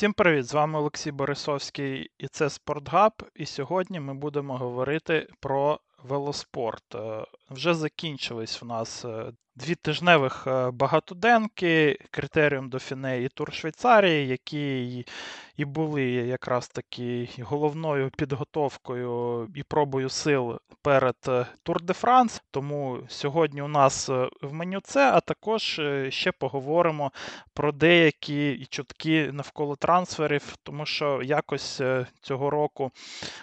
Всім привіт! З вами Олексій Борисовський і це Спортгаб. І сьогодні ми будемо говорити про велоспорт. Е, вже закінчились в нас е, дві тижневих е, багатоденки, критеріум Дофіне і Тур Швейцарії, які і були якраз таки головною підготовкою і пробою сил перед Тур де Франс. Тому сьогодні у нас в меню це, а також ще поговоримо про деякі чутки навколо трансферів, тому що якось цього року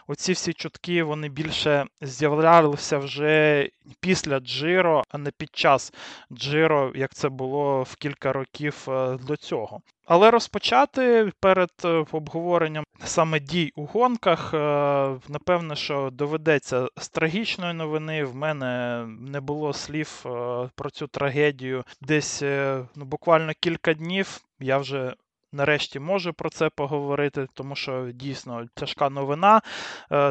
оці всі чутки вони більше з'являлися вже після Джиро, а не під час Джиро, як це було в кілька років е, до цього. Але розпочати перед е, обговоренням саме дій у гонках, е, напевне, що доведеться з трагічної новини. В мене не було слів про цю трагедію десь ну, буквально кілька днів. Я вже нарешті можу про це поговорити, тому що дійсно тяжка новина.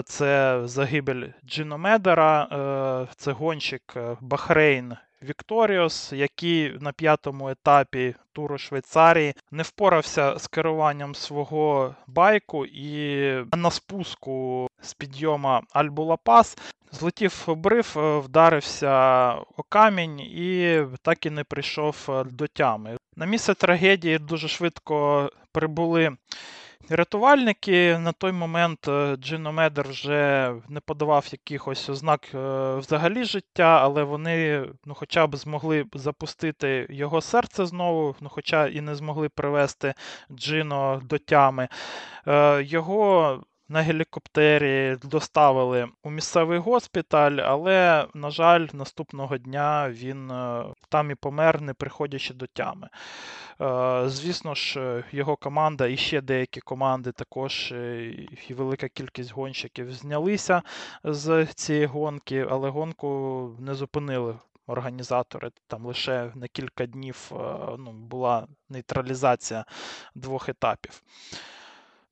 Це загибель Джино Медера, е, це гонщик Бахрейн. Вікторіос, який на п'ятому етапі туру Швейцарії не впорався з керуванням свого байку і на спуску з підйома Альбулапас злетів обрив, вдарився о камінь і так і не прийшов до тями. На місце трагедії дуже швидко прибули рятувальники. На той момент е, Джино Медер вже не подавав якихось ознак е, взагалі життя, але вони ну, хоча б змогли запустити його серце знову, ну, хоча і не змогли привести Джино до тями. Е, його на гелікоптері доставили у місцевий госпіталь, але, на жаль, наступного дня він е, там і помер, не приходячи до тями. Е, звісно ж, його команда і ще деякі команди, також е, і велика кількість гонщиків знялися з цієї гонки, але гонку не зупинили. Організатори там лише на кілька днів ну, була нейтралізація двох етапів.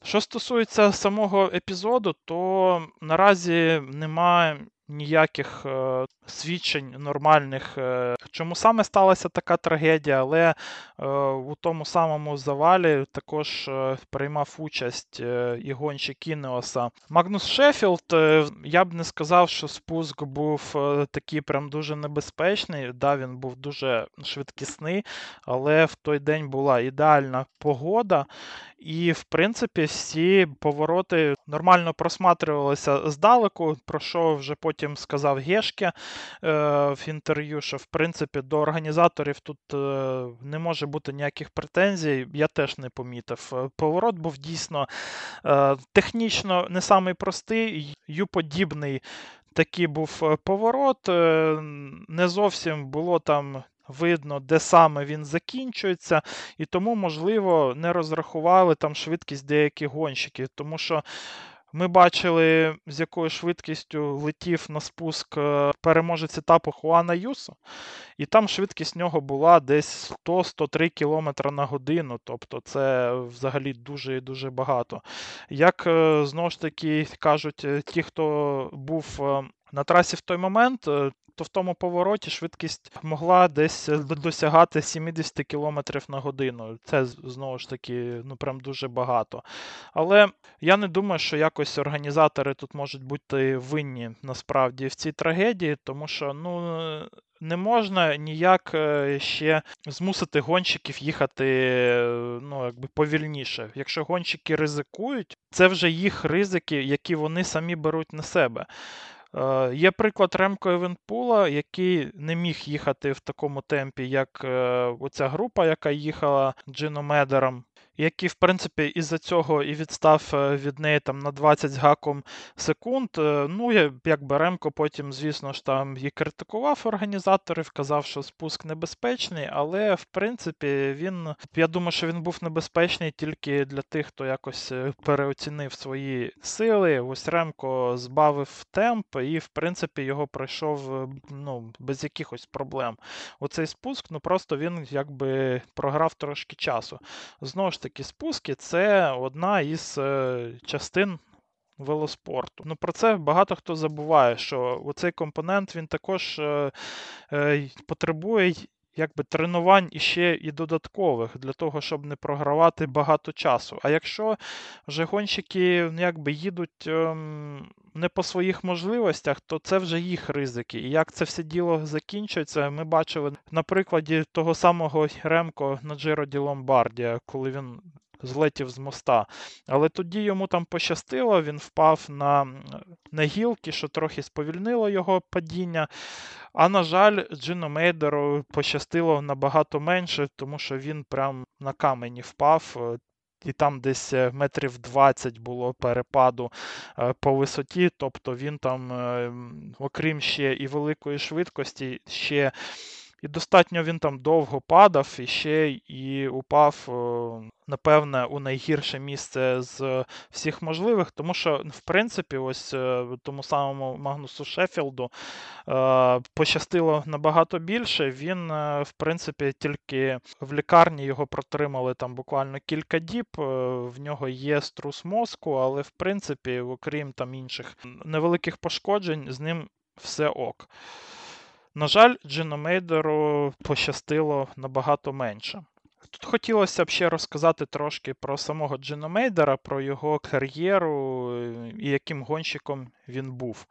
Що стосується самого епізоду, то наразі немає ніяких е, свідчень нормальних, е, чому саме сталася така трагедія, але е, у тому самому завалі також е, приймав участь е, і гонщик Інеоса. Магнус Шеффілд, е, я б не сказав, що спуск був такий прям дуже небезпечний. Да, Він був дуже швидкісний, але в той день була ідеальна погода. І, в принципі, всі повороти нормально просматрювалися здалеку, про що вже потім сказав Гешке е, в інтерв'ю, що в принципі до організаторів тут е, не може бути ніяких претензій. Я теж не помітив. Поворот був дійсно е, технічно не самий простий, ю-подібний такий був е, поворот. Е, не зовсім було там видно, де саме він закінчується, і тому, можливо, не розрахували там швидкість деяких гонщиків, тому що. Ми бачили, з якою швидкістю летів на спуск е, переможець етапу Хуана Юсо, і там швидкість нього була десь 100-103 км на годину. Тобто це взагалі дуже і дуже багато. Як е, знову ж таки кажуть е, ті, хто був на трасі в той момент, то в тому повороті швидкість могла десь е, досягати 70 км на годину. Це знову ж таки ну прям дуже багато. Але я не думаю, що якось організатори тут можуть бути винні насправді в цій трагедії, тому що ну. Не можна ніяк е, ще змусити гонщиків їхати ну, якби повільніше. Якщо гонщики ризикують, це вже їх ризики, які вони самі беруть на себе. Е, є приклад Ремко Евенпула, який не міг їхати в такому темпі, як е, оця група, яка їхала Джиномедером який, в принципі, із-за цього і відстав е, від неї там на 20 з гаком секунд. Е, ну, як Беремко потім, звісно ж, там і критикував організаторів, казав, що спуск небезпечний, але в принципі він, я думаю, що він був небезпечний тільки для тих, хто якось е, переоцінив свої сили. Ось Ремко збавив темп, і, в принципі, його пройшов ну, без якихось проблем. Оцей спуск, ну просто він якби програв трошки часу. Знову ж таки спуски це одна із е, частин велоспорту. Ну Про це багато хто забуває, що цей компонент він також е, е, потребує якби тренувань іще і додаткових для того, щоб не програвати багато часу. А якщо вже гонщики ну, якби їдуть ем, не по своїх можливостях, то це вже їх ризики. І як це все діло закінчується, ми бачили на прикладі того самого Ремко на Джиро Ді Ломбардія, коли він злетів з моста. Але тоді йому там пощастило, він впав на на гілки, що трохи сповільнило його падіння. А на жаль, Джину Мейдеру пощастило набагато менше, тому що він прям на камені впав. Е, і там десь е, метрів 20 було перепаду е, по висоті, тобто він там, окрім ще і великої швидкості, ще і достатньо він там довго падав і ще і упав, напевне, у найгірше місце з всіх можливих, тому що, в принципі, ось е, тому самому Магнусу Шеффілду е, пощастило набагато більше. Він, е, в принципі, тільки в лікарні його протримали там буквально кілька діб. В нього є струс мозку, але в принципі, окрім там інших невеликих пошкоджень, з ним все ок. На жаль, Джиномейдеру пощастило набагато менше. Тут хотілося б ще розказати трошки про самого Джиномейдера, про його кар'єру і яким гонщиком він був.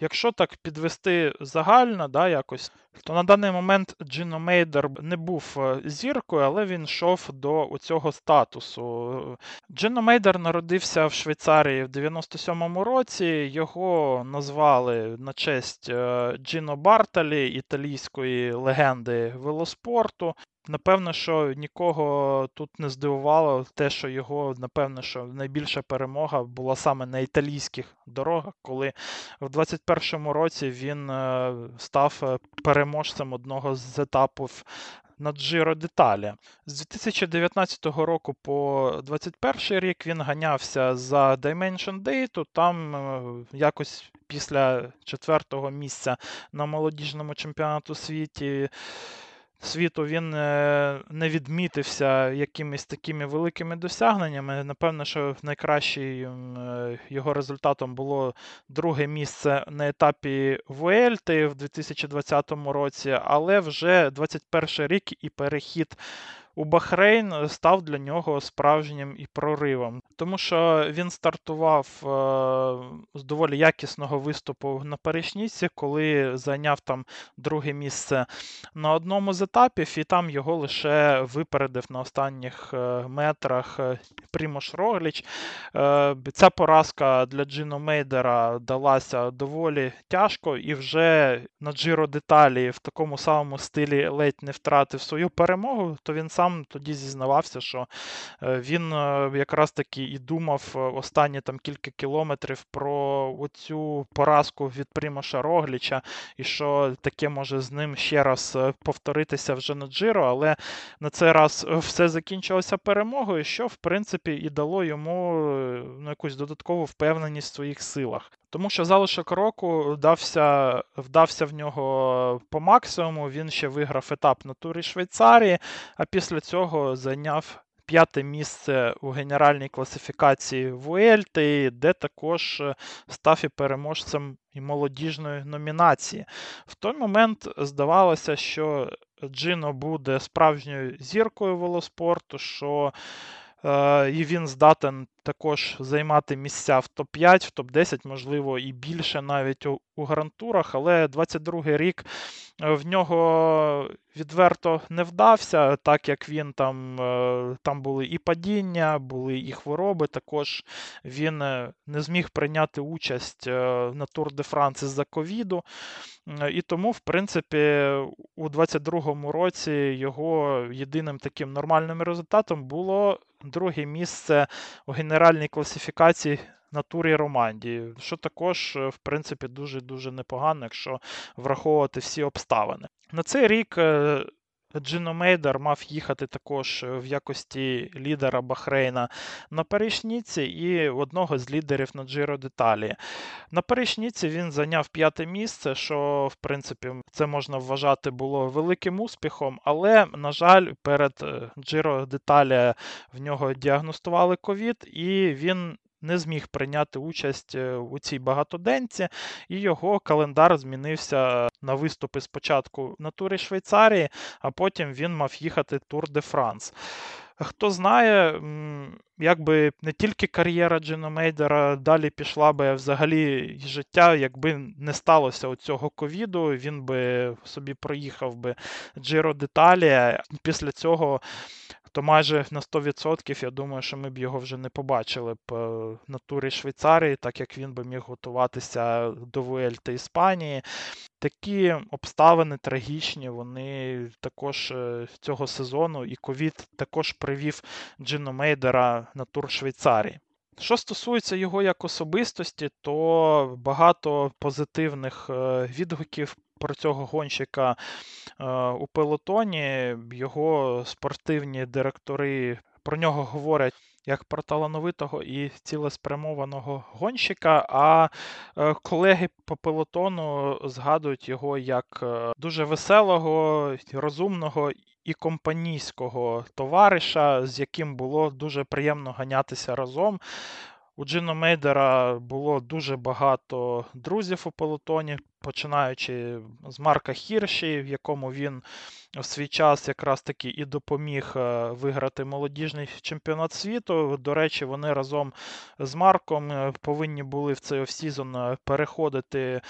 Якщо так підвести загально, да, якось, то на даний момент Джино Мейдер не був е, зіркою, але він йшов до цього статусу. Джино Мейдер народився в Швейцарії в 97-му році. Його назвали на честь е, Джино Барталі, італійської легенди велоспорту. Напевно, що нікого тут не здивувало те, що його, напевно, що найбільша перемога була саме на італійських дорогах, коли в 21-му році він е, став е, переможцем одного з етапів на Джиро Деталі. З 2019 року по 2021 рік він ганявся за Dimension Date, там е, якось після четвертого місця на молодіжному чемпіонату світі світу він е, не відмітився якимись такими великими досягненнями. Напевно, що найкращим е, його результатом було друге місце на етапі Вуельти в 2020 році, але вже 21 рік і перехід у Бахрейн е, став для нього справжнім і проривом, тому що він стартував е, з доволі якісного виступу на перешніці, коли зайняв там друге місце на одному з етапів, і там його лише випередив на останніх е, метрах Прімош Рогліч. Ця поразка для Джино Мейдера далася доволі тяжко, і вже на Джиро деталі в такому самому стилі ледь не втратив свою перемогу, то він сам сам тоді зізнавався, що е, він е, якраз таки і думав е, останні там кілька кілометрів про оцю поразку від Примаша Рогліча, і що таке може з ним ще раз повторитися вже на Джиро, але на цей раз все закінчилося перемогою, що в принципі і дало йому ну, якусь додаткову впевненість в своїх силах. Тому що залишок року вдався вдався в нього по максимуму. Він ще виграв етап на турі Швейцарії, а після цього зайняв п'яте місце у генеральній класифікації Вуельти, де також став і переможцем і молодіжної номінації. В той момент здавалося, що Джино буде справжньою зіркою велоспорту. що Е, і він здатен також займати місця в топ-5, в топ-10, можливо, і більше навіть у, у грантурах. Але 22-й рік е, в нього відверто не вдався, так як він там е, там були і падіння, були і хвороби. Також він не зміг прийняти участь на Тур де Франс із-за ковіду. І тому, в принципі, у 22-му році його єдиним таким нормальним результатом було друге місце у генеральній класифікації на турі Романдії, що також, в принципі, дуже-дуже непогано, якщо враховувати всі обставини. На цей рік е, Джино Мейдер мав їхати також е, в якості лідера Бахрейна на Перешніці і одного з лідерів на Джиро Деталі. На Перешніці він зайняв п'яте місце, що, в принципі, це можна вважати було великим успіхом, але, на жаль, перед Джиро Деталі в нього діагностували ковід, і він не зміг прийняти участь у цій багатоденці, і його календар змінився на виступи спочатку на турі Швейцарії, а потім він мав їхати Тур де Франс. Хто знає, якби не тільки кар'єра Джина Мейдера далі пішла би взагалі життя, якби не сталося цього ковіду, він би собі проїхав би Джиро Деталі. Після цього то майже на 100% я думаю, що ми б його вже не побачили б е, на турі Швейцарії, так як він би міг готуватися до Вуельти Іспанії. Такі обставини трагічні, вони також е, цього сезону, і ковід також привів Джино Мейдера на тур Швейцарії. Що стосується його як особистості, то багато позитивних е, відгуків про цього гонщика е, у пелотоні. Його спортивні директори про нього говорять. Як про талановитого і цілеспрямованого гонщика, а е, колеги по пелотону згадують його як е, дуже веселого, розумного і компанійського товариша, з яким було дуже приємно ганятися разом. У Джино Мейдера було дуже багато друзів у пелотоні, починаючи з Марка Хірші, в якому він в свій час якраз таки і допоміг е, виграти молодіжний чемпіонат світу. До речі, вони разом з Марком е, повинні були в цей off-season е, переходити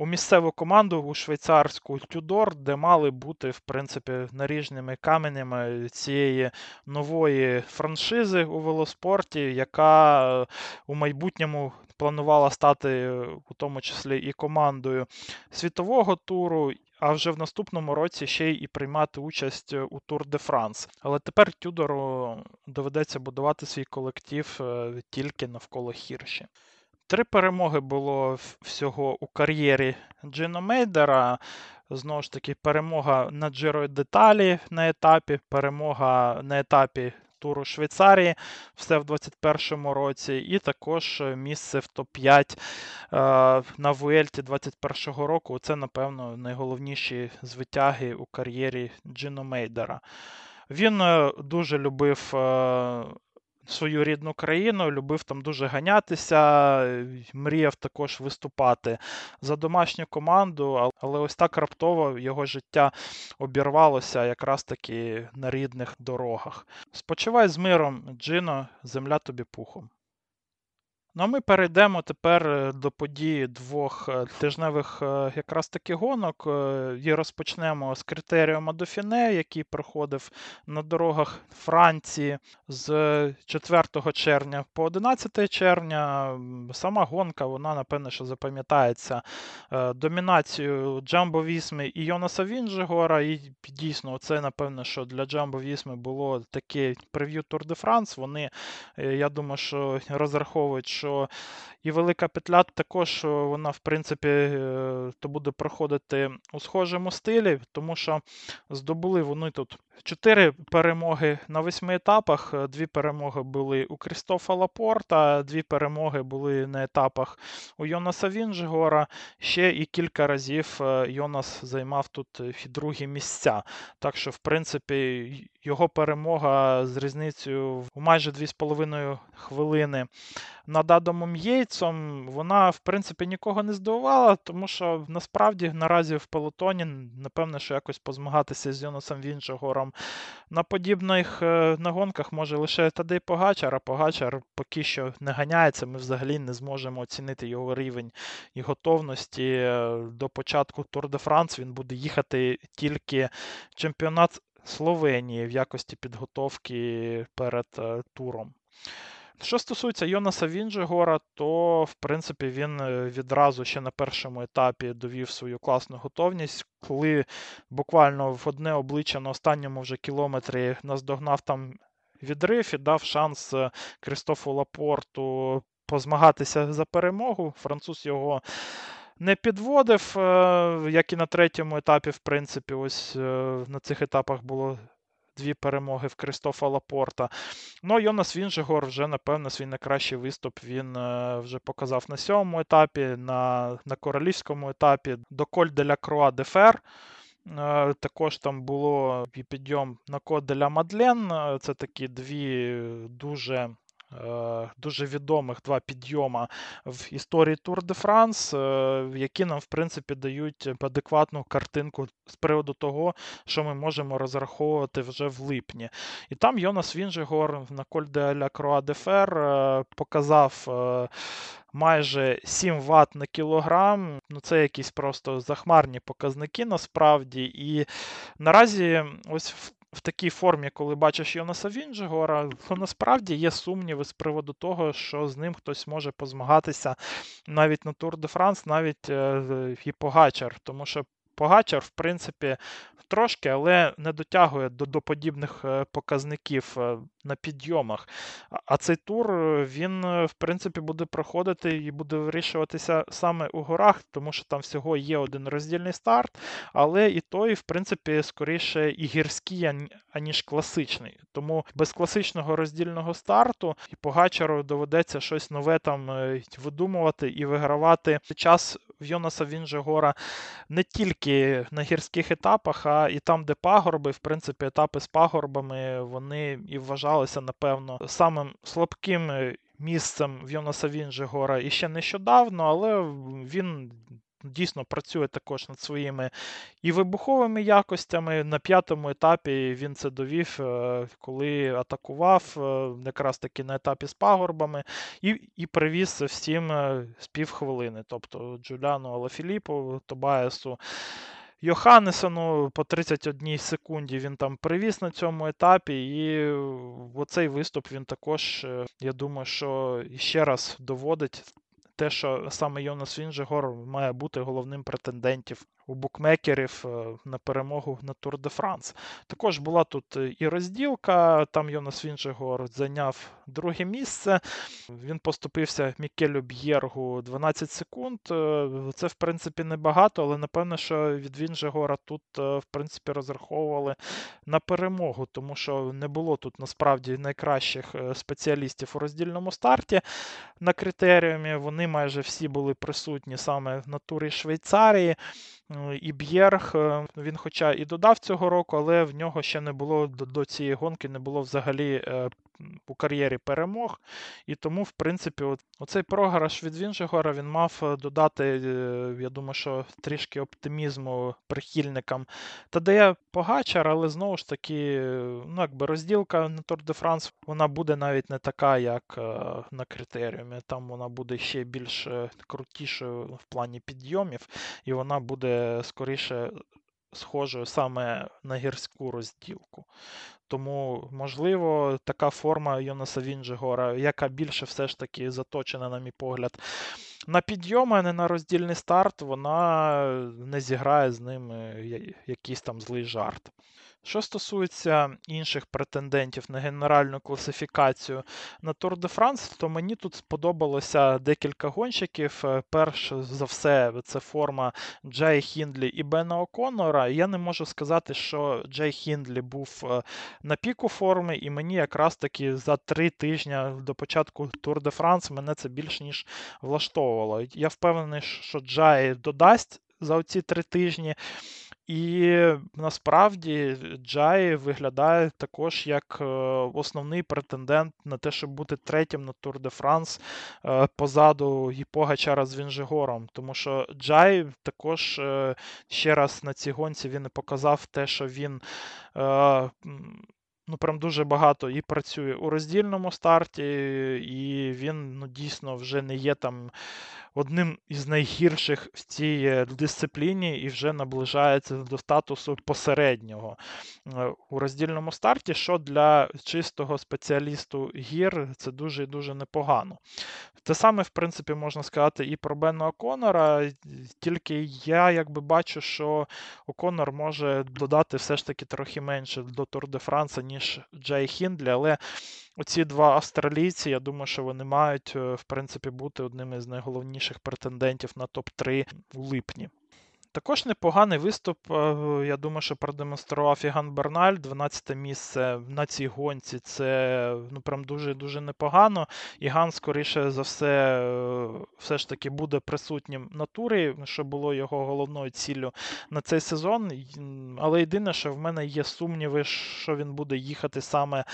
у місцеву команду у швейцарську Тюдор, де мали бути, в принципі, наріжними каменями цієї нової франшизи у велоспорті, яка у майбутньому планувала стати у тому числі і командою світового туру. А вже в наступному році ще й приймати участь у Тур де Франс. Але тепер Тюдору доведеться будувати свій колектив е, тільки навколо Хірші. Три перемоги було всього у кар'єрі Джино Мейдера. Знову ж таки, перемога на Джиро Деталі на етапі, перемога на етапі туру Швейцарії, все в 2021 році, і також місце в топ-5 е, на Вуельті 2021 року. Це, напевно, найголовніші звитяги у кар'єрі Джино Мейдера. Він е, дуже любив е, свою рідну країну, любив там дуже ганятися, мріяв також виступати за домашню команду, але ось так раптово його життя обірвалося якраз таки на рідних дорогах. Спочивай з миром, Джино, земля тобі пухом. Ну, а ми перейдемо тепер е, до події двох е, тижневих е, якраз таки гонок. І розпочнемо з критерію Мадофіне, який проходив на дорогах Франції з 4 червня по 11 червня. Сама гонка, вона, напевне, що запам'ятається домінацією Джамбо Вісми і Йонаса Вінджегора. І дійсно, це, напевне, що для Джамбо Вісми було таке прев'ю Тур де Франс. Вони, я думаю, що розраховують що і велика петля також вона, в принципі, е, то буде проходити у схожому стилі, тому що здобули вони тут чотири перемоги на восьми етапах. Дві перемоги були у Крістофа Лапорта, дві перемоги були на етапах у Йонаса Вінжгора. Ще і кілька разів е, Йонас займав тут другі місця. Так що, в принципі, його перемога з різницею в майже 2,5 хвилини на над Адамом Єйцом, вона, в принципі, нікого не здивувала, тому що насправді наразі в пелотоні, напевне, що якось позмагатися з Йонасом Вінчегором на подібних е, нагонках може лише Тадей Погачар, а Погачар поки що не ганяється. Ми взагалі не зможемо оцінити його рівень і готовності е, до початку Тур де Франс. Він буде їхати тільки чемпіонат Словенії в якості підготовки перед е, туром. Що стосується Йонаса Вінджегора, то в принципі він е, відразу ще на першому етапі довів свою класну готовність, коли буквально в одне обличчя на останньому вже кілометрі наздогнав там відрив і дав шанс е, Кристофу Лапорту позмагатися за перемогу. Француз його. Не підводив, е, як і на третьому етапі, в принципі, ось на цих етапах було дві перемоги в Кристофа Лапорта. Ну, Йонас Вінжегор вже, напевно, свій найкращий виступ він е, вже показав на сьомому етапі, на на королівському етапі до Коль де ля Круа де Фер. Е, також там було підйом на Коль де Мадлен. Е, це такі дві дуже дуже відомих два підйома в історії Тур де Франс, які нам, в принципі, дають адекватну картинку з приводу того, що ми можемо розраховувати вже в липні. І там Йонас Вінгегор на Коль де ля Кроа де Фер показав майже 7 Вт на кілограм. Ну, Це якісь просто захмарні показники насправді. І наразі ось в. Такій формі, коли бачиш Йонаса Вінджегора, то насправді є сумніви з приводу того, що з ним хтось може позмагатися навіть на Тур де Франс, навіть е, і Погачар. Тому що Погачар, в принципі, трошки, але не дотягує до до подібних е, показників е, на підйомах. А цей тур е, він, в принципі, буде проходити і буде вирішуватися саме у горах, тому що там всього є один роздільний старт, але і той, в принципі, скоріше і гірський, аніж класичний. Тому без класичного роздільного старту і Погачару доведеться щось нове там видумувати і вигравати час в Йонаса Вінжегора не тільки на гірських етапах, а і там, де пагорби, в принципі, етапи з пагорбами, вони і вважалися, напевно, самим слабким місцем в Йонаса Вінжегора і ще нещодавно, але він дійсно працює також над своїми і вибуховими якостями. На п'ятому етапі він це довів, е, коли атакував е, якраз таки на етапі з пагорбами, і і привіз всім е, з півхвилини. Тобто Джуляну Алафіліпу, Тобаєсу. Йоханнесону по 31 секунді він там привіз на цьому етапі, і оцей виступ він також, я думаю, що ще раз доводить те, що саме Йонас Вінжегор має бути головним претендентів у букмекерів е, на перемогу на Тур де Франс. Також була тут і розділка, там Йонас Вінжегор зайняв друге місце. Він поступився Мікелю Б'єргу 12 секунд. Е, це, в принципі, небагато, але напевно, що від Вінжегора тут, е, в принципі, розраховували на перемогу, тому що не було тут насправді найкращих спеціалістів у роздільному старті на критеріумі. Вони майже всі були присутні саме на турі Швейцарії. Ну, і Б'єрг, е, він хоча і додав цього року, але в нього ще не було до цієї гонки, не було взагалі е, у кар'єрі перемог. І тому, в принципі, от, оцей програш від Вінжегора він мав е, додати, я думаю, що трішки оптимізму прихильникам. Та дає Погачар, але знову ж таки, ну, якби розділка на Тур де Франс, вона буде навіть не така, як на критеріумі. Там вона буде ще більш крутішою в плані підйомів, і вона буде скоріше схожою саме на гірську розділку. Тому, можливо, така форма Йонаса Вінджегора, яка більше все ж таки заточена, на мій погляд, на підйоми, а не на роздільний старт, вона не зіграє з ним якийсь там злий жарт. Що стосується інших претендентів на генеральну класифікацію на Tour de France, то мені тут сподобалося декілька гонщиків. Е, перш за все, це форма Джей Хіндлі і Бена О'Коннора. Я не можу сказати, що Джей Хіндлі був е, на піку форми, і мені якраз таки за три тижні до початку Tour de France мене це більш ніж влаштовувало. Я впевнений, що Джай додасть за оці три тижні. І насправді Джай виглядає також як е, основний претендент на те, щоб бути третім на Тур де Франс е, позаду Гіпогачара з Вінжегором. Тому що Джай також е, ще раз на цій гонці він показав те, що він ну прям дуже багато і працює у роздільному старті, і він ну, дійсно вже не є там одним із найгірших в цій е, дисципліні і вже наближається до статусу посереднього е, у роздільному старті, що для чистого спеціалісту гір це дуже і дуже непогано. Те саме, в принципі, можна сказати і про Бена О'Конора, тільки я якби бачу, що О'Конор може додати все ж таки трохи менше до Тур де Франса, ніж Джей Хіндлі, але оці два австралійці, я думаю, що вони мають, е, в принципі, бути одним із найголовніших претендентів на топ-3 у липні. Також непоганий виступ, е, я думаю, що продемонстрував Іган Берналь. 12 місце на цій гонці. Це ну прям дуже-дуже непогано. Іган, скоріше за все, е, все ж таки буде присутнім на турі, що було його головною ціллю на цей сезон. Але єдине, що в мене є сумніви, що він буде їхати саме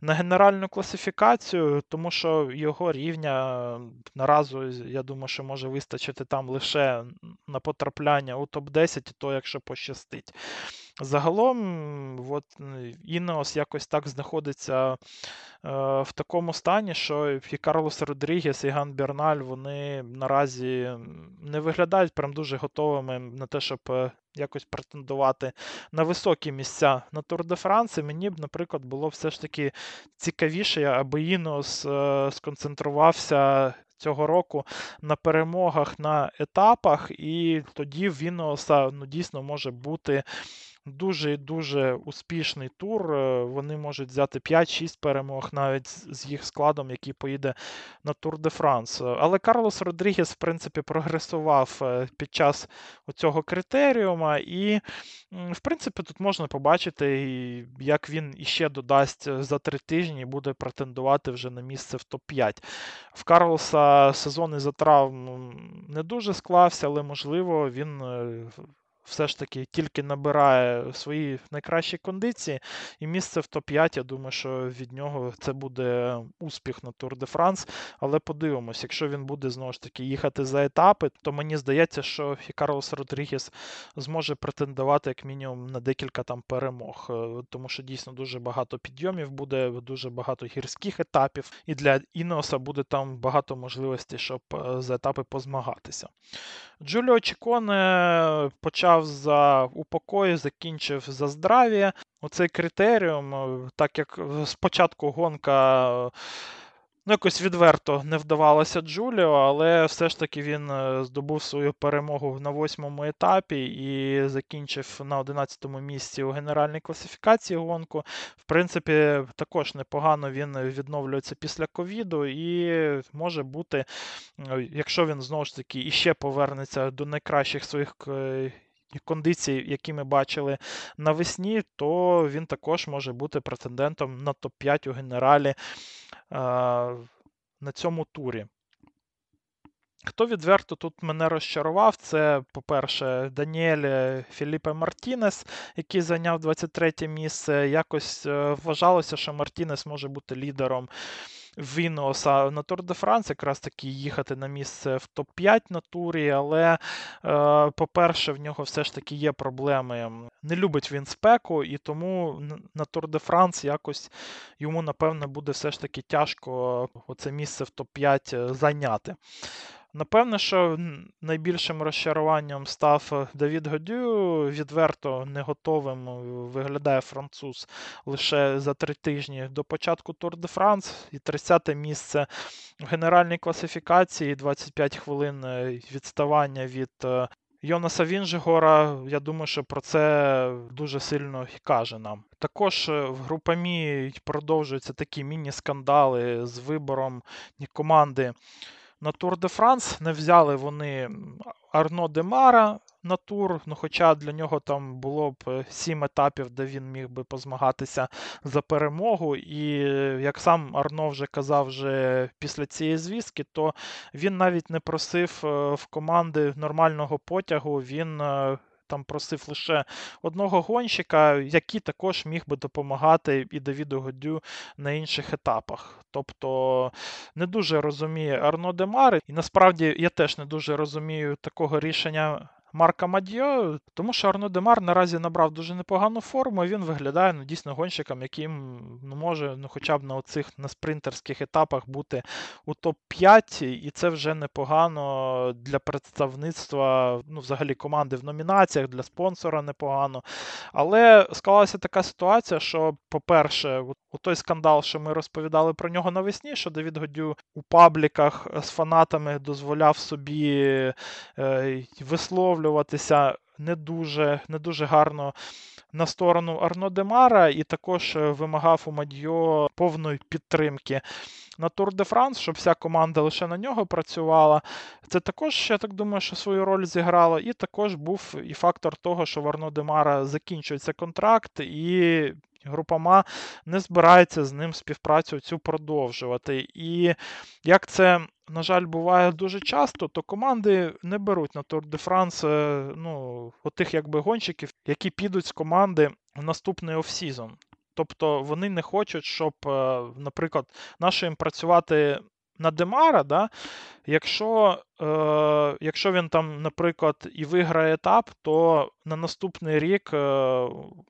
на генеральну класифікацію, тому що його рівня наразу, я думаю, що може вистачити там лише на потрапляння у топ-10, і то якщо пощастить. Загалом, от, Інеос якось так знаходиться е, в такому стані, що і Карлос Родрігес, і Ган Берналь вони наразі не виглядають прям дуже готовими на те, щоб е, якось претендувати на високі місця на Тур де Франс. Мені б, наприклад, було все ж таки цікавіше, аби Інос е, сконцентрувався. Цього року на перемогах на етапах, і тоді в Іноса ну, дійсно може бути дуже і дуже успішний тур. Е, вони можуть взяти 5-6 перемог навіть з їх складом, який поїде на Тур де Франс. Але Карлос Родрігес, в принципі, прогресував е, під час цього критеріума, і, в принципі, тут можна побачити, як він іще додасть за три тижні і буде претендувати вже на місце в топ-5. В Карлоса сезон із-за травм не дуже склався, але можливо він е, все ж таки тільки набирає свої найкращі кондиції, і місце в топ-5, я думаю, що від нього це буде успіх на Тур де Франс. Але подивимось, якщо він буде знову ж таки їхати за етапи, то мені здається, що і Карлос Родрігес зможе претендувати як мінімум на декілька там перемог, е, тому що дійсно дуже багато підйомів буде, дуже багато гірських етапів, і для Інеоса буде там багато можливостей, щоб е, за етапи позмагатися. Джуліо Чіконе почав за упокою, закінчив за здрав'я. Оцей критеріум, е, так як спочатку гонка Ну, якось відверто не вдавалося Джуліо, але все ж таки він е, здобув свою перемогу на восьмому етапі і закінчив на 11-му місці у генеральній класифікації гонку. В принципі, також непогано він відновлюється після ковіду, і може бути, якщо він знову ж таки іще повернеться до найкращих своїх. Кондицій, які ми бачили навесні, то він також може бути претендентом на топ-5 у генералі на цьому турі. Хто відверто тут мене розчарував, це, по-перше, Даніель Філіпе Мартінес, який зайняв 23 місце. Якось е, вважалося, що Мартінес може бути лідером Віноса на Тур де Франс, якраз таки їхати на місце в топ-5 на турі, але, е, по-перше, в нього все ж таки є проблеми. Не любить він спеку, і тому на Тур де Франс якось йому, напевно, буде все ж таки тяжко оце місце в топ-5 е, зайняти. Напевне, що найбільшим розчаруванням став е, Давід Годю. Відверто не готовим е, виглядає француз лише за три тижні до початку Тур де Франс. І 30-те місце в генеральній класифікації, 25 хвилин е, відставання від. Йонаса Вінжегора, я думаю, що про це дуже сильно каже нам. Також в групамі продовжуються такі міні-скандали з вибором команди на Тур де Франс. Не взяли вони Арно Демара на тур, ну хоча для нього там було б сім етапів, де він міг би позмагатися за перемогу. І як сам Арно вже казав вже після цієї звістки, то він навіть не просив е, в команди нормального потягу. Він е, там просив лише одного гонщика, який також міг би допомагати і Давіду Годю на інших етапах. Тобто не дуже розуміє Арно Демар, і насправді я теж не дуже розумію такого рішення Марка Мадьо, тому що Арно Демар наразі набрав дуже непогану форму, і він виглядає ну, дійсно гонщиком, яким ну, може ну, хоча б на оцих на спринтерських етапах бути у топ-5, і це вже непогано для представництва ну, взагалі команди в номінаціях, для спонсора непогано. Але склалася така ситуація, що, по-перше, у той скандал, що ми розповідали про нього навесні, що Давід Годю у пабліках з фанатами дозволяв собі е, висловлюватися не дуже, не дуже гарно. На сторону Арно Демара і також вимагав у Мадьо повної підтримки на Тур де Франс, щоб вся команда лише на нього працювала. Це також, я так думаю, що свою роль зіграло. І також був і фактор того, що в Арно Демара закінчується контракт, і Групама не збирається з ним співпрацю цю продовжувати. І як це. На жаль, буває дуже часто, то команди не беруть на Тур де Франс ну, отих якби гонщиків, які підуть з команди в наступний off-season. Тобто вони не хочуть, щоб, е, наприклад, нащо їм працювати на Демара, да, якщо е, якщо він там, наприклад, і виграє етап, то на наступний рік е,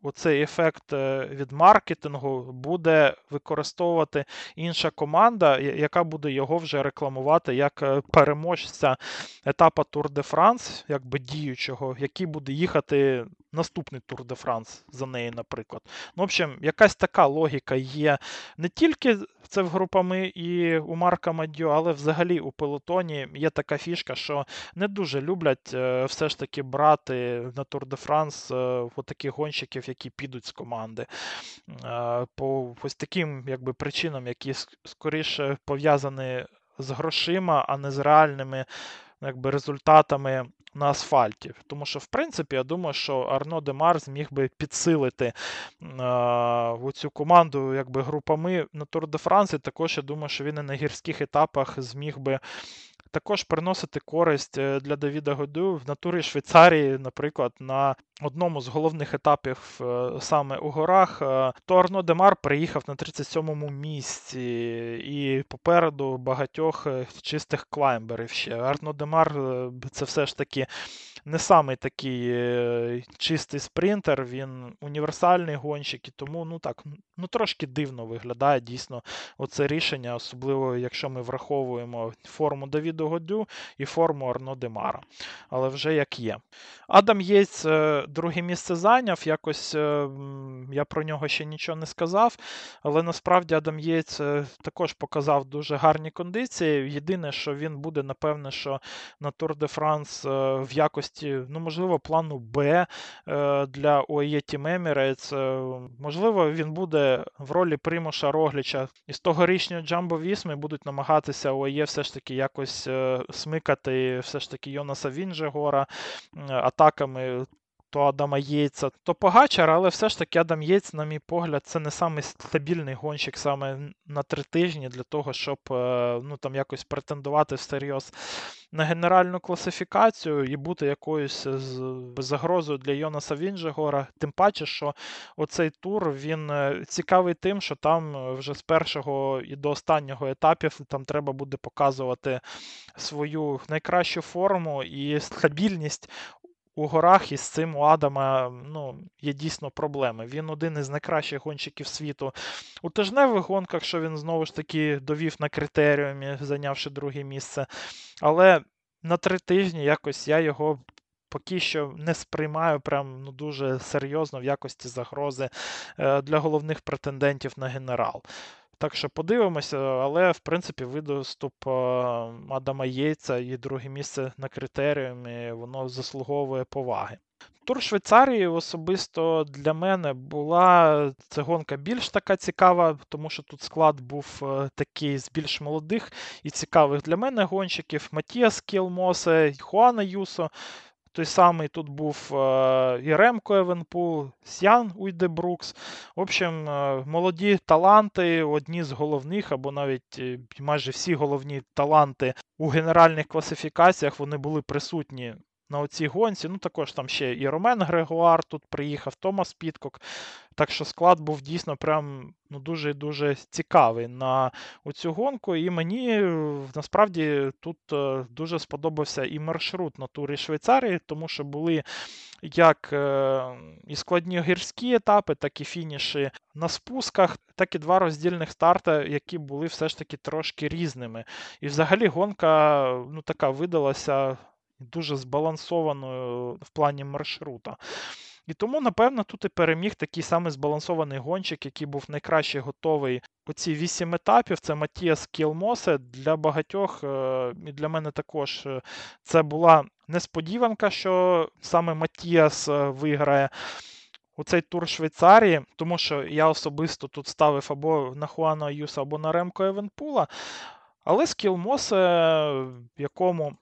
оцей ефект е, від маркетингу буде використовувати інша команда, яка буде його вже рекламувати як е, переможця етапа Тур де Франс, якби діючого, який буде їхати наступний Тур де Франс за неї, наприклад. Ну, в общем, якась така логіка є не тільки це в групами і у Марка Мадьо, але взагалі у пелотоні є така фішка, що не дуже люблять е, все ж таки брати на Тур де Франс таких гонщиків, які підуть з команди. Е, по ось таким якби, причинам, які скоріше пов'язані з грошима, а не з реальними якби, результатами на асфальті. Тому що, в принципі, я думаю, що Арно Демар зміг би підсилити е, цю команду якби, групами на Тур де Франції. Також я думаю, що він і на гірських етапах зміг би також приносити користь е, для Давіда Году в натурі Швейцарії, наприклад, на одному з головних етапів е, саме у горах, е, то Арно Демар приїхав на 37-му місці, і попереду багатьох чистих клаймберів ще. Арно Демар це все ж таки не самий такий чистий спринтер, він універсальний гонщик, і тому ну так, ну трошки дивно виглядає дійсно оце рішення, особливо якщо ми враховуємо форму Давіду Годю і форму Арно Демара. Але вже як є. Адам Єць е, друге місце зайняв. Якось е, я про нього ще нічого не сказав. Але насправді Адам Єць також показав дуже гарні кондиції. Єдине, що він буде, напевне, що на Тур де Франс в якості ну, можливо, плану Б е, для Team Emirates. Можливо, він буде в ролі Примуша Рогліча. І з тогорічнього Джамбо Вісми будуть намагатися ОЕ все ж таки якось е, смикати все ж таки Йонаса Вінжегора атаками то Адама Єйца, то Погачар, але все ж таки Адам Єйц, на мій погляд, це не самий стабільний гонщик саме на три тижні для того, щоб е, ну, там якось претендувати всерйоз на генеральну класифікацію і бути якоюсь загрозою для Йонаса Вінжегора. Тим паче, що оцей тур він е, цікавий тим, що там вже з першого і до останнього етапів там треба буде показувати свою найкращу форму і стабільність у горах із цим у Адама ну, є дійсно проблеми. Він один із найкращих гонщиків світу у тижневих гонках, що він знову ж таки довів на критеріумі, зайнявши друге місце. Але на три тижні якось я його. Поки що не сприймаю прям ну, дуже серйозно в якості загрози е, для головних претендентів на генерал. Так що подивимося, але в принципі виступ е, Адама Єйця і друге місце на критеріумі, воно заслуговує поваги. Тур Швейцарії особисто для мене була ця гонка більш така цікава, тому що тут склад був е, такий з більш молодих і цікавих для мене гонщиків: Матіас Скельмосе, Хуан Аюсо. Той самий тут був е, і Ремко Евенпул, Сіан Уйтдебрукс. В общем, е, молоді таланти, одні з головних, або навіть е, майже всі головні таланти у генеральних класифікаціях вони були присутні на оцій гонці. Ну, також там ще і Ромен Грегуар тут приїхав, Томас Підкок. Так що склад був дійсно прям ну, дуже дуже цікавий на цю гонку. І мені насправді тут е, дуже сподобався і маршрут на турі Швейцарії, тому що були як е, і складні гірські етапи, так і фініші на спусках, так і два роздільних старти, які були все ж таки трошки різними. І взагалі гонка ну, така видалася дуже збалансованою в плані маршрута. І тому, напевно, тут і переміг такий самий збалансований гонщик, який був найкраще готовий у ці вісім етапів. Це Матіас Кілмосе. Для багатьох, е, і для мене також е, це була несподіванка, що саме Матіас е, виграє. у цей тур Швейцарії, тому що я особисто тут ставив або на Хуана Юса, або на Ремко Евенпула. Але Скілмосе, якому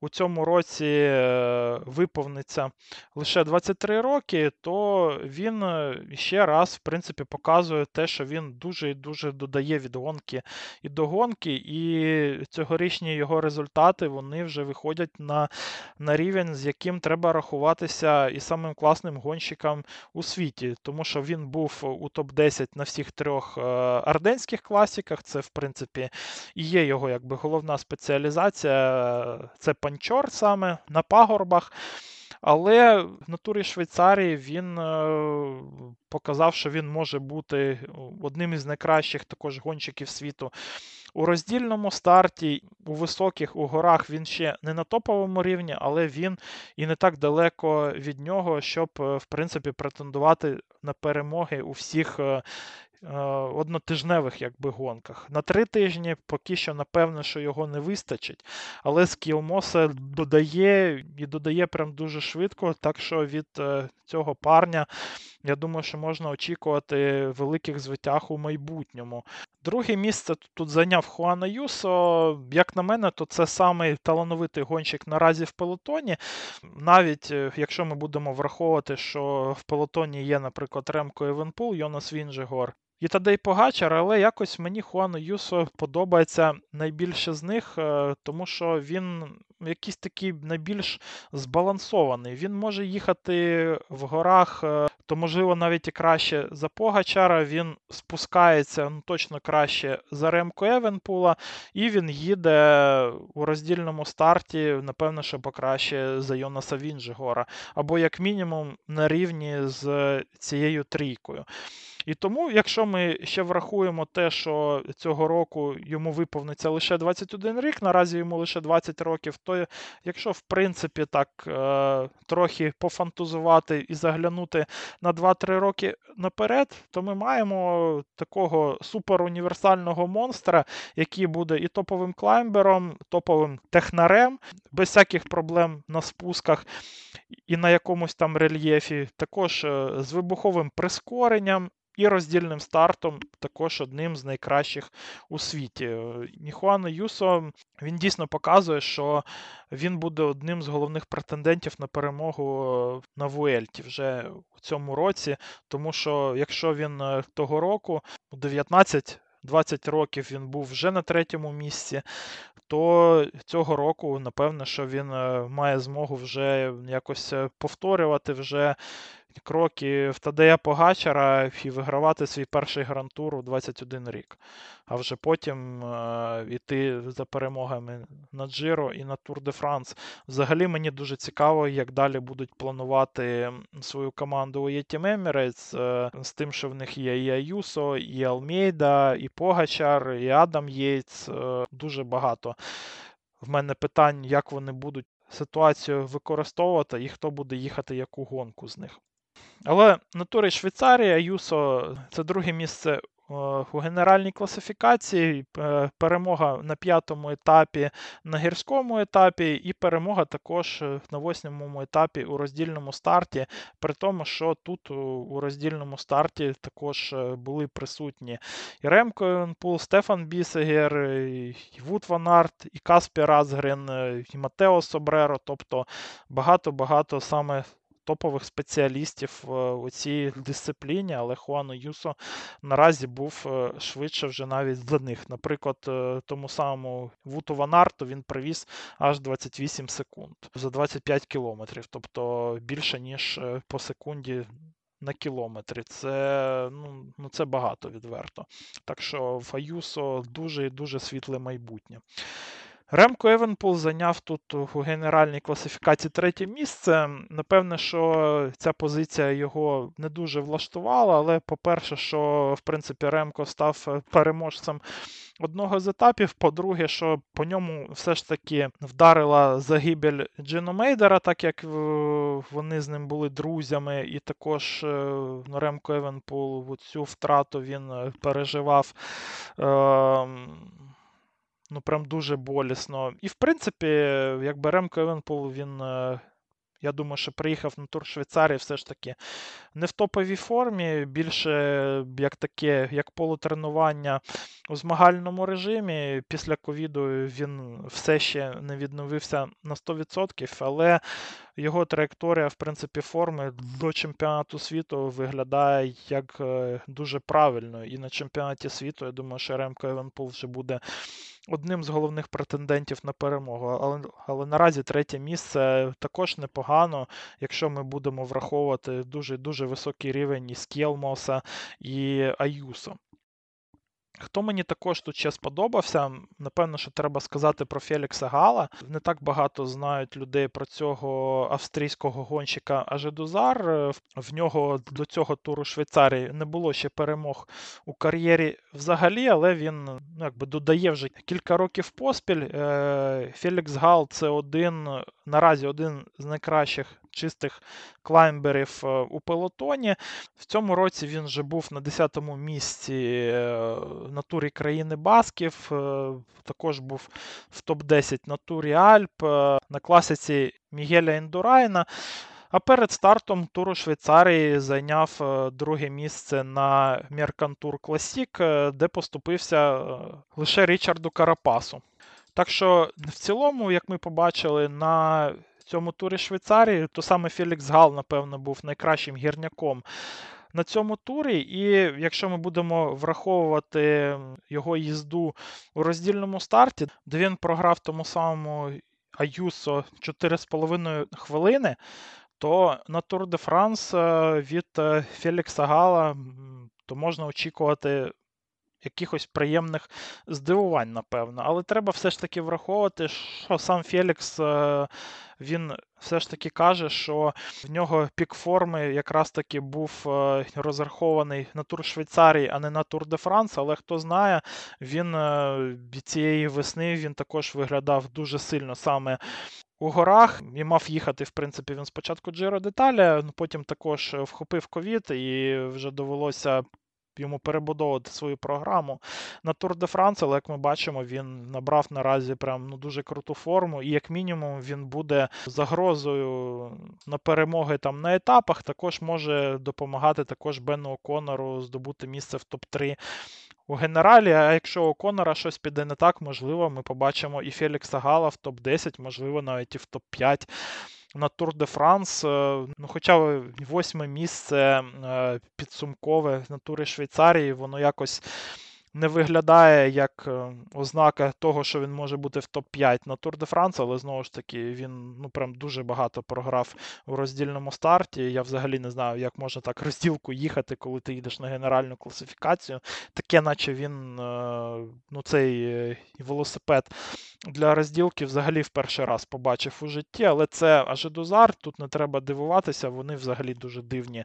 у цьому році е, виповниться лише 23 роки, то він е, ще раз, в принципі, показує те, що він дуже і дуже додає від гонки і до гонки, і цьогорічні його результати вони вже виходять на на рівень, з яким треба рахуватися і самим класним гонщикам у світі, тому що він був у топ-10 на всіх трьох е, арденських класіках. Це, в принципі, і є його якби головна спеціалізація. Це панчор саме на пагорбах. Але в натурі Швейцарії він е, показав, що він може бути одним із найкращих також гонщиків світу. У роздільному старті, у високих у горах він ще не на топовому рівні, але він і не так далеко від нього, щоб, е, в принципі, претендувати на перемоги у всіх е, Е, однотижневих якби, гонках. На три тижні поки що, напевно, що його не вистачить. Але Скілмоса додає і додає прям дуже швидко. Так що від е, цього парня, я думаю, що можна очікувати великих звитяг у майбутньому. Друге місце тут зайняв Хуана Юсо. Як на мене, то це самий талановитий гонщик наразі в пелотоні. Навіть е, якщо ми будемо враховувати, що в пелотоні є, наприклад, Ремко Евенпул, Йонас Вінжегор. І Тадей Погачар, але якось мені Хуану Юсо подобається найбільше з них, е, тому що він якийсь такий найбільш збалансований. Він може їхати в горах, е, то, можливо, навіть і краще за Погачара. Він спускається ну, точно краще за Ремко Евенпула, і він їде у роздільному старті, напевно, що покраще за Йонаса Вінжегора, або, як мінімум, на рівні з цією трійкою. І тому, якщо ми ще врахуємо те, що цього року йому виповниться лише 21 рік, наразі йому лише 20 років, то якщо, в принципі, так е, трохи пофантазувати і заглянути на 2-3 роки наперед, то ми маємо такого суперуніверсального монстра, який буде і топовим клаймбером, топовим технарем, без всяких проблем на спусках і на якомусь там рельєфі, також е, з вибуховим прискоренням. І роздільним стартом також одним з найкращих у світі. Ніхуана Юсо він дійсно показує, що він буде одним з головних претендентів на перемогу на Вуельті вже у цьому році. Тому що якщо він е, того року у 19 20 років він був вже на третьому місці, то цього року, напевне, що він е, має змогу вже якось е, повторювати вже кроки в Тадея Погачара і вигравати свій перший грантур у 21 рік. А вже потім е, йти за перемогами на Джиро і на Тур де Франс. Взагалі мені дуже цікаво, як далі будуть планувати свою команду у Емірейтс е, з тим, що в них є і Аюсо, і Алмейда, і Погачар, і Адам Єйц. Е, дуже багато. В мене питань, як вони будуть ситуацію використовувати і хто буде їхати яку гонку з них. Але на турі Швейцарії Аюсо це друге місце у генеральній класифікації, перемога на п'ятому етапі на гірському етапі, і перемога також на восьмому етапі у роздільному старті, при тому, що тут у роздільному старті також е, були присутні і Ремко Евенпул, Стефан Бісегер, і Ваут Ван Арт, і Каспер Азгрен, е, і Матео Собреро, тобто багато-багато саме топових спеціалістів е, у цій дисципліні, але Хуан Аюсо наразі був е, швидше вже навіть за них. Наприклад, е, тому самому Вуту Ванарту він привіз аж 28 секунд за 25 кілометрів, тобто більше, ніж по секунді. На кілометрі. Це ну, ну, це багато відверто. Так що в Аюсо дуже і дуже світле майбутнє. Ремко Евенпул зайняв тут у генеральній класифікації третє місце. Напевне, що ця позиція його не дуже влаштувала, але по-перше, що в принципі Ремко став переможцем одного з етапів. По-друге, що по ньому все ж таки вдарила загибель Джино Мейдера, так як вони з ним були друзями, і також е, Ремко Евенпул цю втрату він е, переживав. Ну прям дуже болісно. І в принципі, якби Ремко Евенпул він е, я думаю, що приїхав на тур Швейцарії все ж таки не в топовій формі, більше як таке, як полутренування у змагальному режимі. Після ковіду він все ще не відновився на 100%, але його траєкторія, в принципі, форми до чемпіонату світу виглядає як е, дуже правильно. І на чемпіонаті світу, я думаю, що Ремко Евенпул вже буде одним з головних претендентів на перемогу. Але, але наразі третє місце також непогано, якщо ми будемо враховувати дуже дуже високий рівень і Скєлмоса, і Аюсо. Хто мені також тут ще сподобався, напевно, що треба сказати про Фелікса Гала. Не так багато знають людей про цього австрійського гонщика Ажедузар. В нього до цього туру Швейцарії не було ще перемог у кар'єрі взагалі, але він ну, якби додає вже кілька років поспіль. Е, Фелікс Гал це один наразі один з найкращих чистих клаймберів е, у пелотоні. В цьому році він вже був на 10-му місці е, на турі країни Басків. Е, також був в топ-10 на турі Альп, на класиці Мігеля Індурайна. А перед стартом туру Швейцарії зайняв друге місце на Меркантур Класік, де поступився лише Річарду Карапасу. Так що, в цілому, як ми побачили, на цьому турі Швейцарії, то саме Фелікс Гал, напевно, був найкращим гірняком на цьому турі. І якщо ми будемо враховувати його їзду у роздільному старті, де він програв тому самому Аюсо 4,5 хвилини, то на Тур де Франс е, від е, Фелікса Гала то можна очікувати якихось приємних здивувань, напевно. Але треба все ж таки враховувати, що сам Фелікс е, він все ж таки каже, що в нього пік форми якраз таки був е, розрахований на тур Швейцарії, а не на Тур де Франс. Але хто знає, він е, цієї весни він також виглядав дуже сильно саме. У горах і мав їхати, в принципі, він спочатку Джиро деталі, потім також вхопив ковід, і вже довелося йому перебудовувати свою програму на Тур де Франс, але як ми бачимо, він набрав наразі прям ну, дуже круту форму, і як мінімум він буде загрозою на перемоги там на етапах. Також може допомагати також Бену Оконору здобути місце в топ-3. У генералі, а якщо у Конора щось піде не так, можливо, ми побачимо і Фелікса Гала в топ-10, можливо, навіть і в топ-5 на Тур де Франс. Ну, Хоча восьме місце е, підсумкове на турі Швейцарії, воно якось не виглядає як е, ознака того, що він може бути в топ-5 на Тур де Франс, але знову ж таки він ну прям дуже багато програв у роздільному старті. Я взагалі не знаю, як можна так розділку їхати, коли ти їдеш на генеральну класифікацію. Таке, наче він е, ну цей е, велосипед для розділки взагалі в перший раз побачив у житті, але це Ажедузар, тут не треба дивуватися, вони взагалі дуже дивні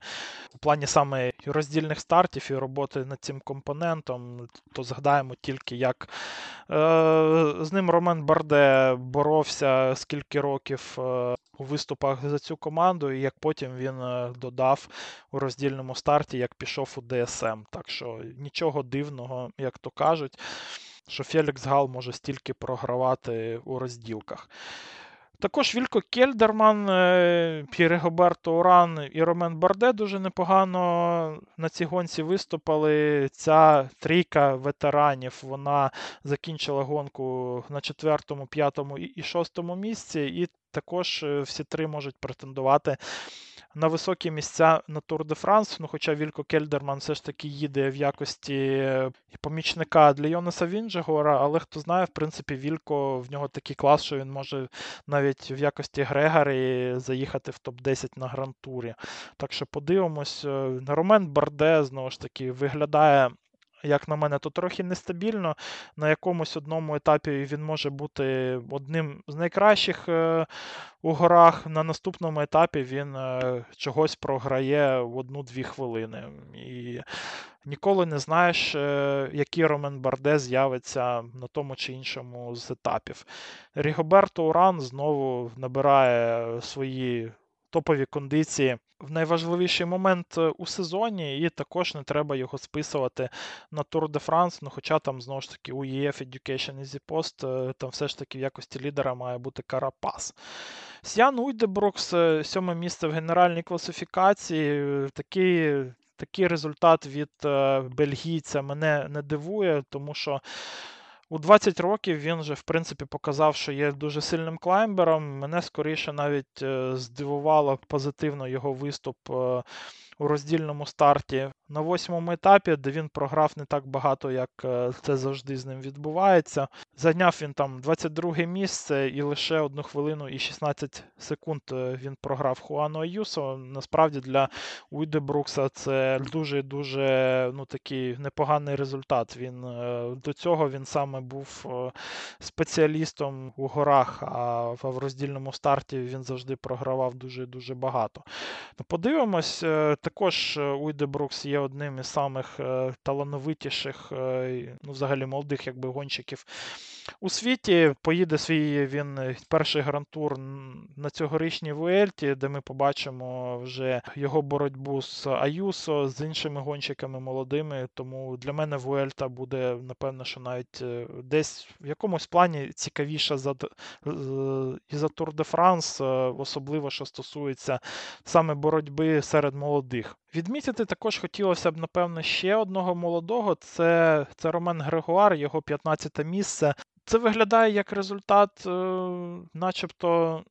у плані саме роздільних стартів і роботи над цим компонентом то згадаємо тільки, як е, з ним Ромен Барде боровся скільки років е, у виступах за цю команду, і як потім він е, додав у роздільному старті, як пішов у ДСМ. Так що нічого дивного, як то кажуть, що Фелікс Гал може стільки програвати у розділках. Також Вілько Кельдерман, е, Гоберто Уран і Ромен Барде дуже непогано на цій гонці виступили. Ця трійка ветеранів вона закінчила гонку на четвертому, п'ятому і шостому місці, і також е, всі три можуть претендувати на високі місця на Тур де Франс. Ну, хоча Вілько Кельдерман все ж таки їде в якості е, помічника для Йонаса Вінджегора, але хто знає, в принципі, Вілько в нього такий клас, що він може навіть в якості Грегори заїхати в топ-10 на гран-турі. Так що подивимось, е, Ромен Барде знову ж таки виглядає як на мене, то трохи нестабільно. На якомусь одному етапі він може бути одним з найкращих е, у горах. На наступному етапі він е, чогось програє в одну-дві хвилини. І ніколи не знаєш, е, який Ромен Барде з'явиться на тому чи іншому з етапів. Рігоберто Уран знову набирає свої топові кондиції в найважливіший момент е, у сезоні, і також не треба його списувати на Tour de France, ну хоча там знову ж таки у EF Education Easy Post, е, там все ж таки в якості лідера має бути Карапас. Сян Уйдебрукс, сьоме місце в генеральній класифікації. Такий такий результат від бельгійця мене не дивує, тому що у 20 років він вже, в принципі, показав, що є дуже сильним клаймбером. Мене скоріше навіть здивувало позитивно його виступ у роздільному старті на восьмому етапі, де він програв не так багато, як е, це завжди з ним відбувається. Зайняв він там 22 місце і лише одну хвилину і 16 секунд е, він програв Хуану Аюсо. Насправді для Уйде Брукса це дуже-дуже ну, такий непоганий результат. Він е, До цього він саме був спеціалістом у горах, а в роздільному старті він завжди програвав дуже-дуже багато. Подивимось, також Уйде Брукс є є одним із самих е, талановитіших, е, ну, взагалі молодих якби гонщиків у світі. Поїде свій він е, перший грантур на цьогорічній Вуельті, де ми побачимо вже його боротьбу з Аюсо, з іншими гонщиками молодими. Тому для мене Вуельта буде, напевно, що навіть десь в якомусь плані цікавіша за і за Тур де Франс, особливо що стосується саме боротьби серед молодих. Відмітити також хотілося б, напевно, ще одного молодого. Це це Ромен Грегуар, його 15 місце. Це виглядає як результат, е, начебто,